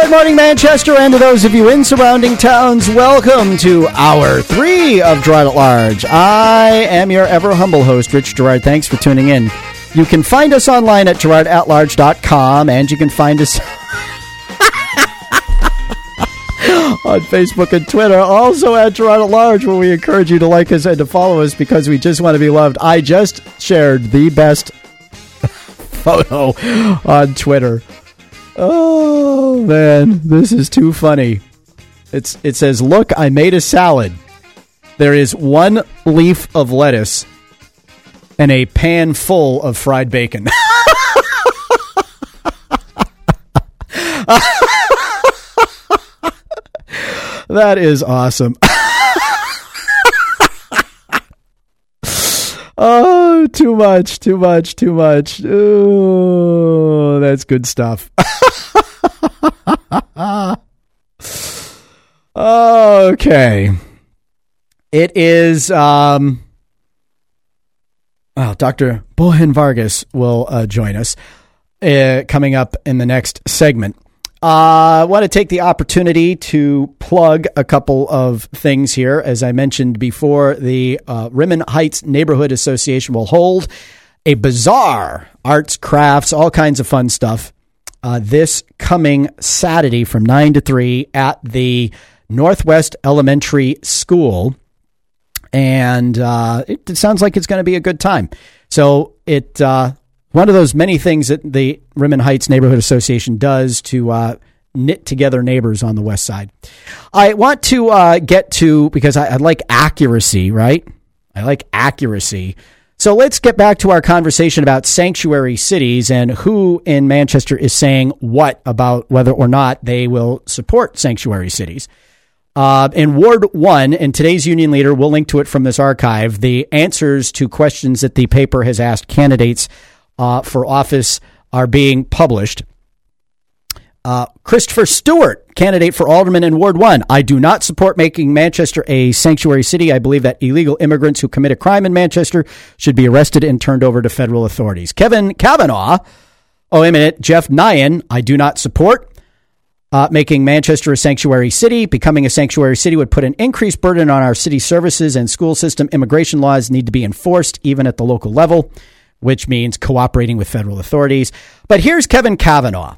Good morning, Manchester, and to those of you in surrounding towns, welcome to hour three of Gerard at Large. I am your ever humble host, Rich Gerard. Thanks for tuning in. You can find us online at gerardatlarge.com, and you can find us on Facebook and Twitter, also at Gerard at Large, where we encourage you to like us and to follow us because we just want to be loved. I just shared the best photo on Twitter. Oh man, this is too funny. It's it says, "Look, I made a salad. There is one leaf of lettuce and a pan full of fried bacon." that is awesome. oh, too much, too much, too much. Oh, that's good stuff. okay. It is um well, Dr. Bohan Vargas will uh, join us uh, coming up in the next segment. Uh, I want to take the opportunity to plug a couple of things here. As I mentioned before, the uh, Rimmon Heights Neighborhood Association will hold a bazaar, arts, crafts, all kinds of fun stuff uh, this coming Saturday from 9 to 3 at the Northwest Elementary School. And uh, it, it, sounds like it's going to be a good time. So it uh, one of those many things that the Rimmon Heights Neighborhood Association does to uh, knit together neighbors on the west side. I want to uh, get to because I, I like accuracy, right? I like accuracy. So let's get back to our conversation about sanctuary cities and who in Manchester is saying what about whether or not they will support sanctuary cities. Uh, in Ward 1, and today's union leader, we'll link to it from this archive, the answers to questions that the paper has asked candidates uh, for office are being published. Uh, Christopher Stewart, candidate for alderman in Ward 1. I do not support making Manchester a sanctuary city. I believe that illegal immigrants who commit a crime in Manchester should be arrested and turned over to federal authorities. Kevin Kavanaugh. Oh, wait. Jeff Nyan, I do not support. Uh, making Manchester a sanctuary city. Becoming a sanctuary city would put an increased burden on our city services and school system. Immigration laws need to be enforced even at the local level, which means cooperating with federal authorities. But here's Kevin Kavanaugh.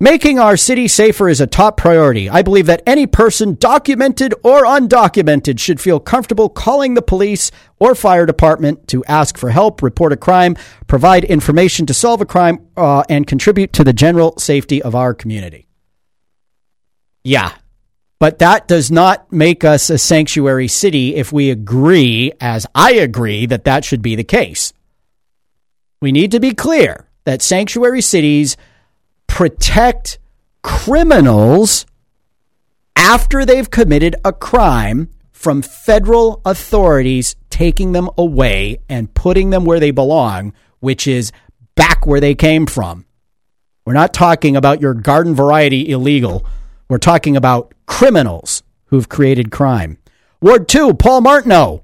Making our city safer is a top priority. I believe that any person, documented or undocumented, should feel comfortable calling the police or fire department to ask for help, report a crime, provide information to solve a crime, uh, and contribute to the general safety of our community. Yeah, but that does not make us a sanctuary city if we agree, as I agree, that that should be the case. We need to be clear that sanctuary cities protect criminals after they've committed a crime from federal authorities taking them away and putting them where they belong, which is back where they came from. We're not talking about your garden variety illegal. We're talking about criminals who've created crime. Ward 2, Paul Martineau.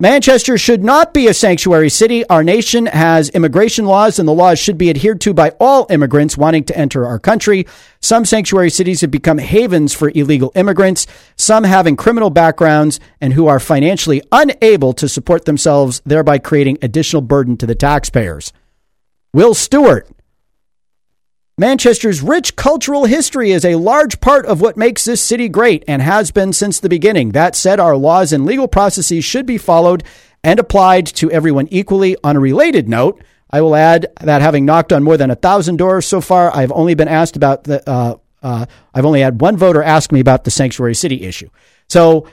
Manchester should not be a sanctuary city. Our nation has immigration laws, and the laws should be adhered to by all immigrants wanting to enter our country. Some sanctuary cities have become havens for illegal immigrants, some having criminal backgrounds and who are financially unable to support themselves, thereby creating additional burden to the taxpayers. Will Stewart, Manchester's rich cultural history is a large part of what makes this city great and has been since the beginning. That said, our laws and legal processes should be followed and applied to everyone equally. On a related note, I will add that having knocked on more than a thousand doors so far, I've only been asked about the. Uh, uh, I've only had one voter ask me about the sanctuary city issue. So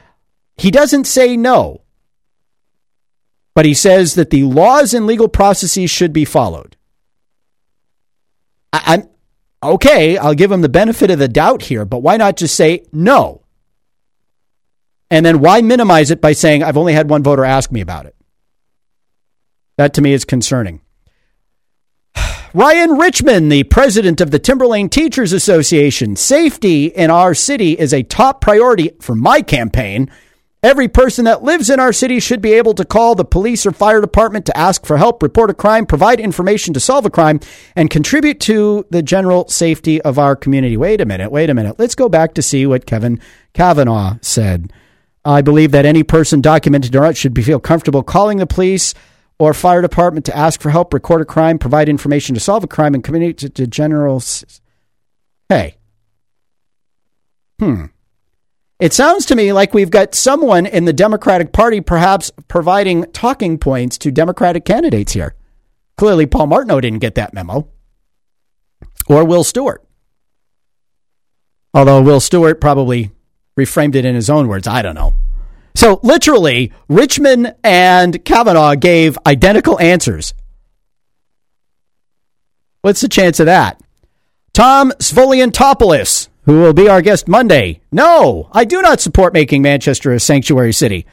he doesn't say no, but he says that the laws and legal processes should be followed. I, am okay, I'll give him the benefit of the doubt here, but why not just say no? And then why minimize it by saying, I've only had one voter ask me about it? That to me is concerning. Ryan Richmond, the president of the Timberlane Teachers Association, safety in our city is a top priority for my campaign Every person that lives in our city should be able to call the police or fire department to ask for help, report a crime, provide information to solve a crime, and contribute to the general safety of our community. Wait a minute, wait a minute. Let's go back to see what Kevin Kavanaugh said. I believe that any person documented or not should feel comfortable calling the police or fire department to ask for help, record a crime, provide information to solve a crime, and communicate to, to general. Hey. Hmm. It sounds to me like we've got someone in the Democratic Party perhaps providing talking points to Democratic candidates here. Clearly, Paul Martineau didn't get that memo, or Will Stewart. Although Will Stewart probably reframed it in his own words. I don't know. So, literally, Richmond and Kavanaugh gave identical answers. What's the chance of that? Tom Svoliantopoulos who will be our guest Monday. No, I do not support making Manchester a sanctuary city.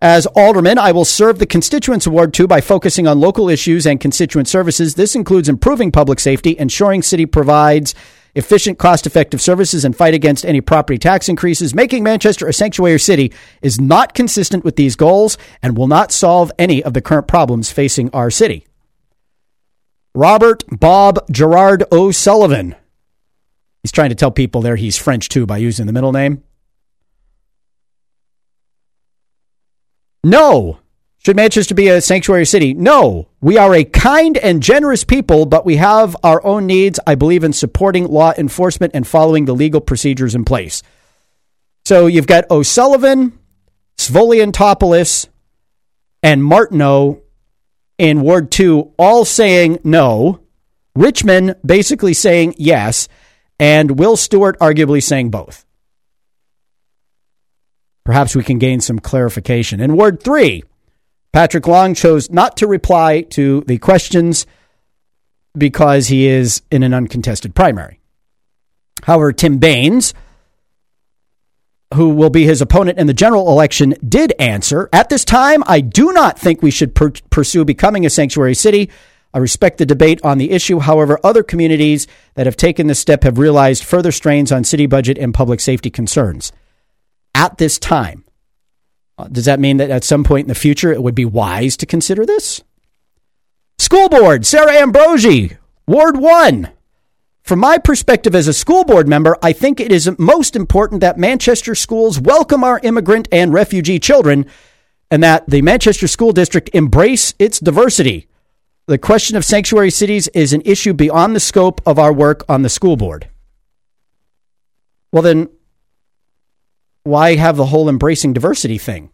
As alderman, I will serve the constituents award Ward 2 by focusing on local issues and constituent services. This includes improving public safety, ensuring city provides efficient, cost effective services, and fight against any property tax increases. Making Manchester a sanctuary city is not consistent with these goals and will not solve any of the current problems facing our city. Robert Bob Gerard O'Sullivan He's trying to tell people there he's French too by using the middle name. No. Should Manchester be a sanctuary city? No. We are a kind and generous people, but we have our own needs. I believe in supporting law enforcement and following the legal procedures in place. So you've got O'Sullivan, Svoliantopoulos, and Martineau in Ward 2 all saying no. Richmond basically saying yes and Will Stewart arguably saying both. Perhaps we can gain some clarification. In Ward 3, Patrick Long chose not to reply to the questions because he is in an uncontested primary. However, Tim Baines, who will be his opponent in the general election, did answer At this time, I do not think we should per- pursue becoming a sanctuary city. I respect the debate on the issue. However, other communities that have taken this step have realized further strains on city budget and public safety concerns. At this time, uh, does that mean that at some point in the future it would be wise to consider this? School board, Sarah Ambrogi, Ward 1. From my perspective as a school board member, I think it is most important that Manchester schools welcome our immigrant and refugee children and that the Manchester School District embrace its diversity the question of sanctuary cities is an issue beyond the scope of our work on the school board. Well, then, why have the whole embracing diversity thing?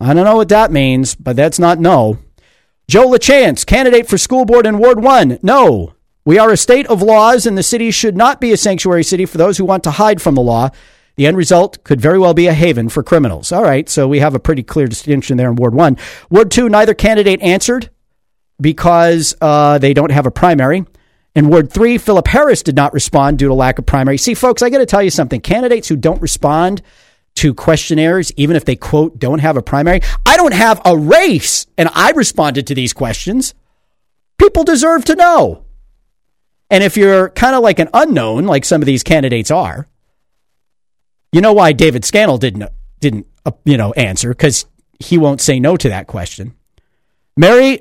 I don't know what that means, but that's not no. Joe LaChance, candidate for school board in Ward 1. No. We are a state of laws, and the city should not be a sanctuary city for those who want to hide from the law. The end result could very well be a haven for criminals. All right, so we have a pretty clear distinction there in Ward 1. Ward 2, neither candidate answered because uh, they don't have a primary. In Ward 3, Philip Harris did not respond due to lack of primary. See, folks, I got to tell you something. Candidates who don't respond to questionnaires, even if they, quote, don't have a primary, I don't have a race, and I responded to these questions. People deserve to know. And if you're kind of like an unknown, like some of these candidates are, you know why David Scannell didn't didn't uh, you know answer because he won't say no to that question. Mary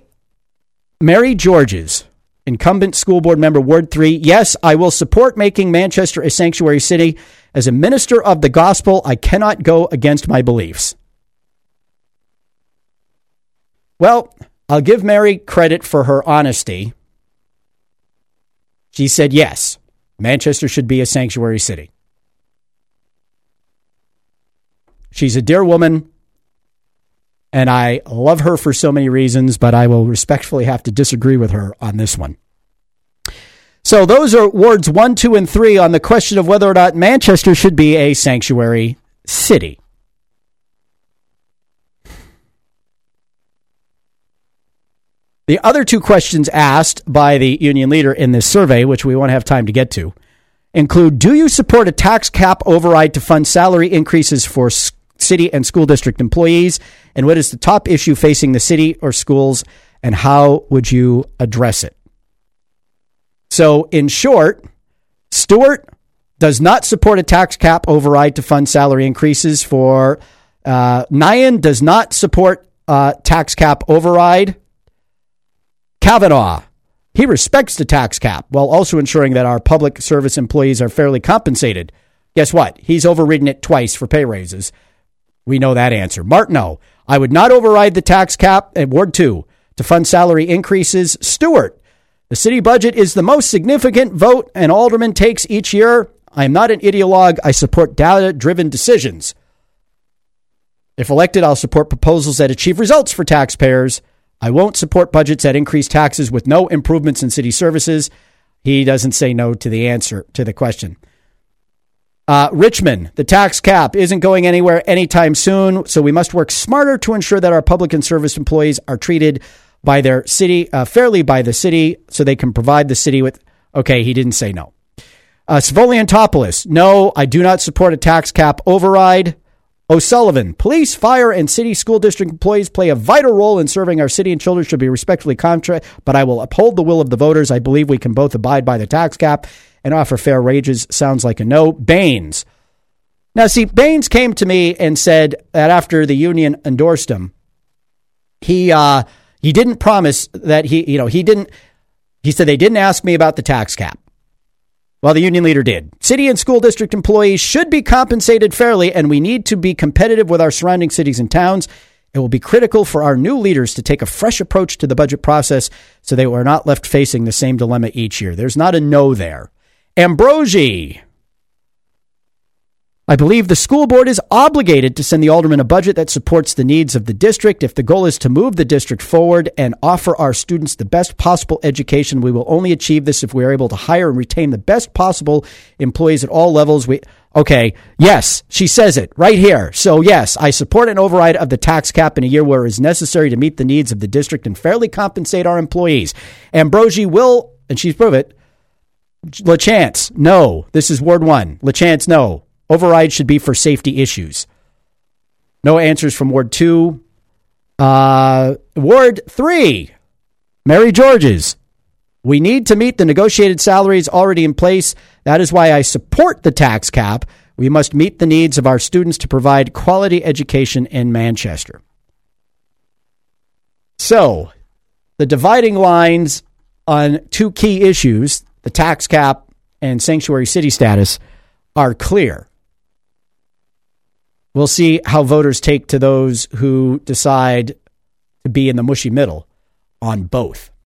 Mary Georges, incumbent school board member, Ward Three. Yes, I will support making Manchester a sanctuary city. As a minister of the gospel, I cannot go against my beliefs. Well, I'll give Mary credit for her honesty. She said yes, Manchester should be a sanctuary city. She's a dear woman, and I love her for so many reasons, but I will respectfully have to disagree with her on this one. So those are wards one, two, and three on the question of whether or not Manchester should be a sanctuary city. The other two questions asked by the union leader in this survey, which we won't have time to get to, include Do you support a tax cap override to fund salary increases for city and school district employees? And what is the top issue facing the city or schools? And how would you address it? So, in short, Stewart does not support a tax cap override to fund salary increases for uh, Nyan does not support uh, tax cap override. Kavanaugh, he respects the tax cap while also ensuring that our public service employees are fairly compensated. Guess what? He's overridden it twice for pay raises. We know that answer. Martineau, I would not override the tax cap at Ward 2 to fund salary increases. Stewart, the city budget is the most significant vote an alderman takes each year. I am not an ideologue. I support data driven decisions. If elected, I'll support proposals that achieve results for taxpayers. I won't support budgets that increase taxes with no improvements in city services. He doesn't say no to the answer to the question. Uh, Richmond, the tax cap isn't going anywhere anytime soon, so we must work smarter to ensure that our public and service employees are treated by their city uh, fairly by the city, so they can provide the city with. Okay, he didn't say no. Uh, Svoliantopoulos, no, I do not support a tax cap override. O'Sullivan, police, fire, and city school district employees play a vital role in serving our city and children should be respectfully contract, but I will uphold the will of the voters. I believe we can both abide by the tax cap and offer fair wages. Sounds like a no. Baines. Now, see, Baines came to me and said that after the union endorsed him, he uh, he didn't promise that he, you know, he didn't. He said they didn't ask me about the tax cap. Well, the union leader did. City and school district employees should be compensated fairly, and we need to be competitive with our surrounding cities and towns. It will be critical for our new leaders to take a fresh approach to the budget process so they are not left facing the same dilemma each year. There's not a no there. Ambrogi. I believe the school board is obligated to send the alderman a budget that supports the needs of the district. If the goal is to move the district forward and offer our students the best possible education, we will only achieve this if we are able to hire and retain the best possible employees at all levels. We okay, yes, she says it right here. So yes, I support an override of the tax cap in a year where it is necessary to meet the needs of the district and fairly compensate our employees. Ambrogi will, and she's proved it. LaChance, no. This is Ward 1. LaChance, no. Override should be for safety issues. No answers from Ward 2. Uh, Ward 3, Mary Georges. We need to meet the negotiated salaries already in place. That is why I support the tax cap. We must meet the needs of our students to provide quality education in Manchester. So, the dividing lines on two key issues, the tax cap and sanctuary city status, are clear. We'll see how voters take to those who decide to be in the mushy middle on both.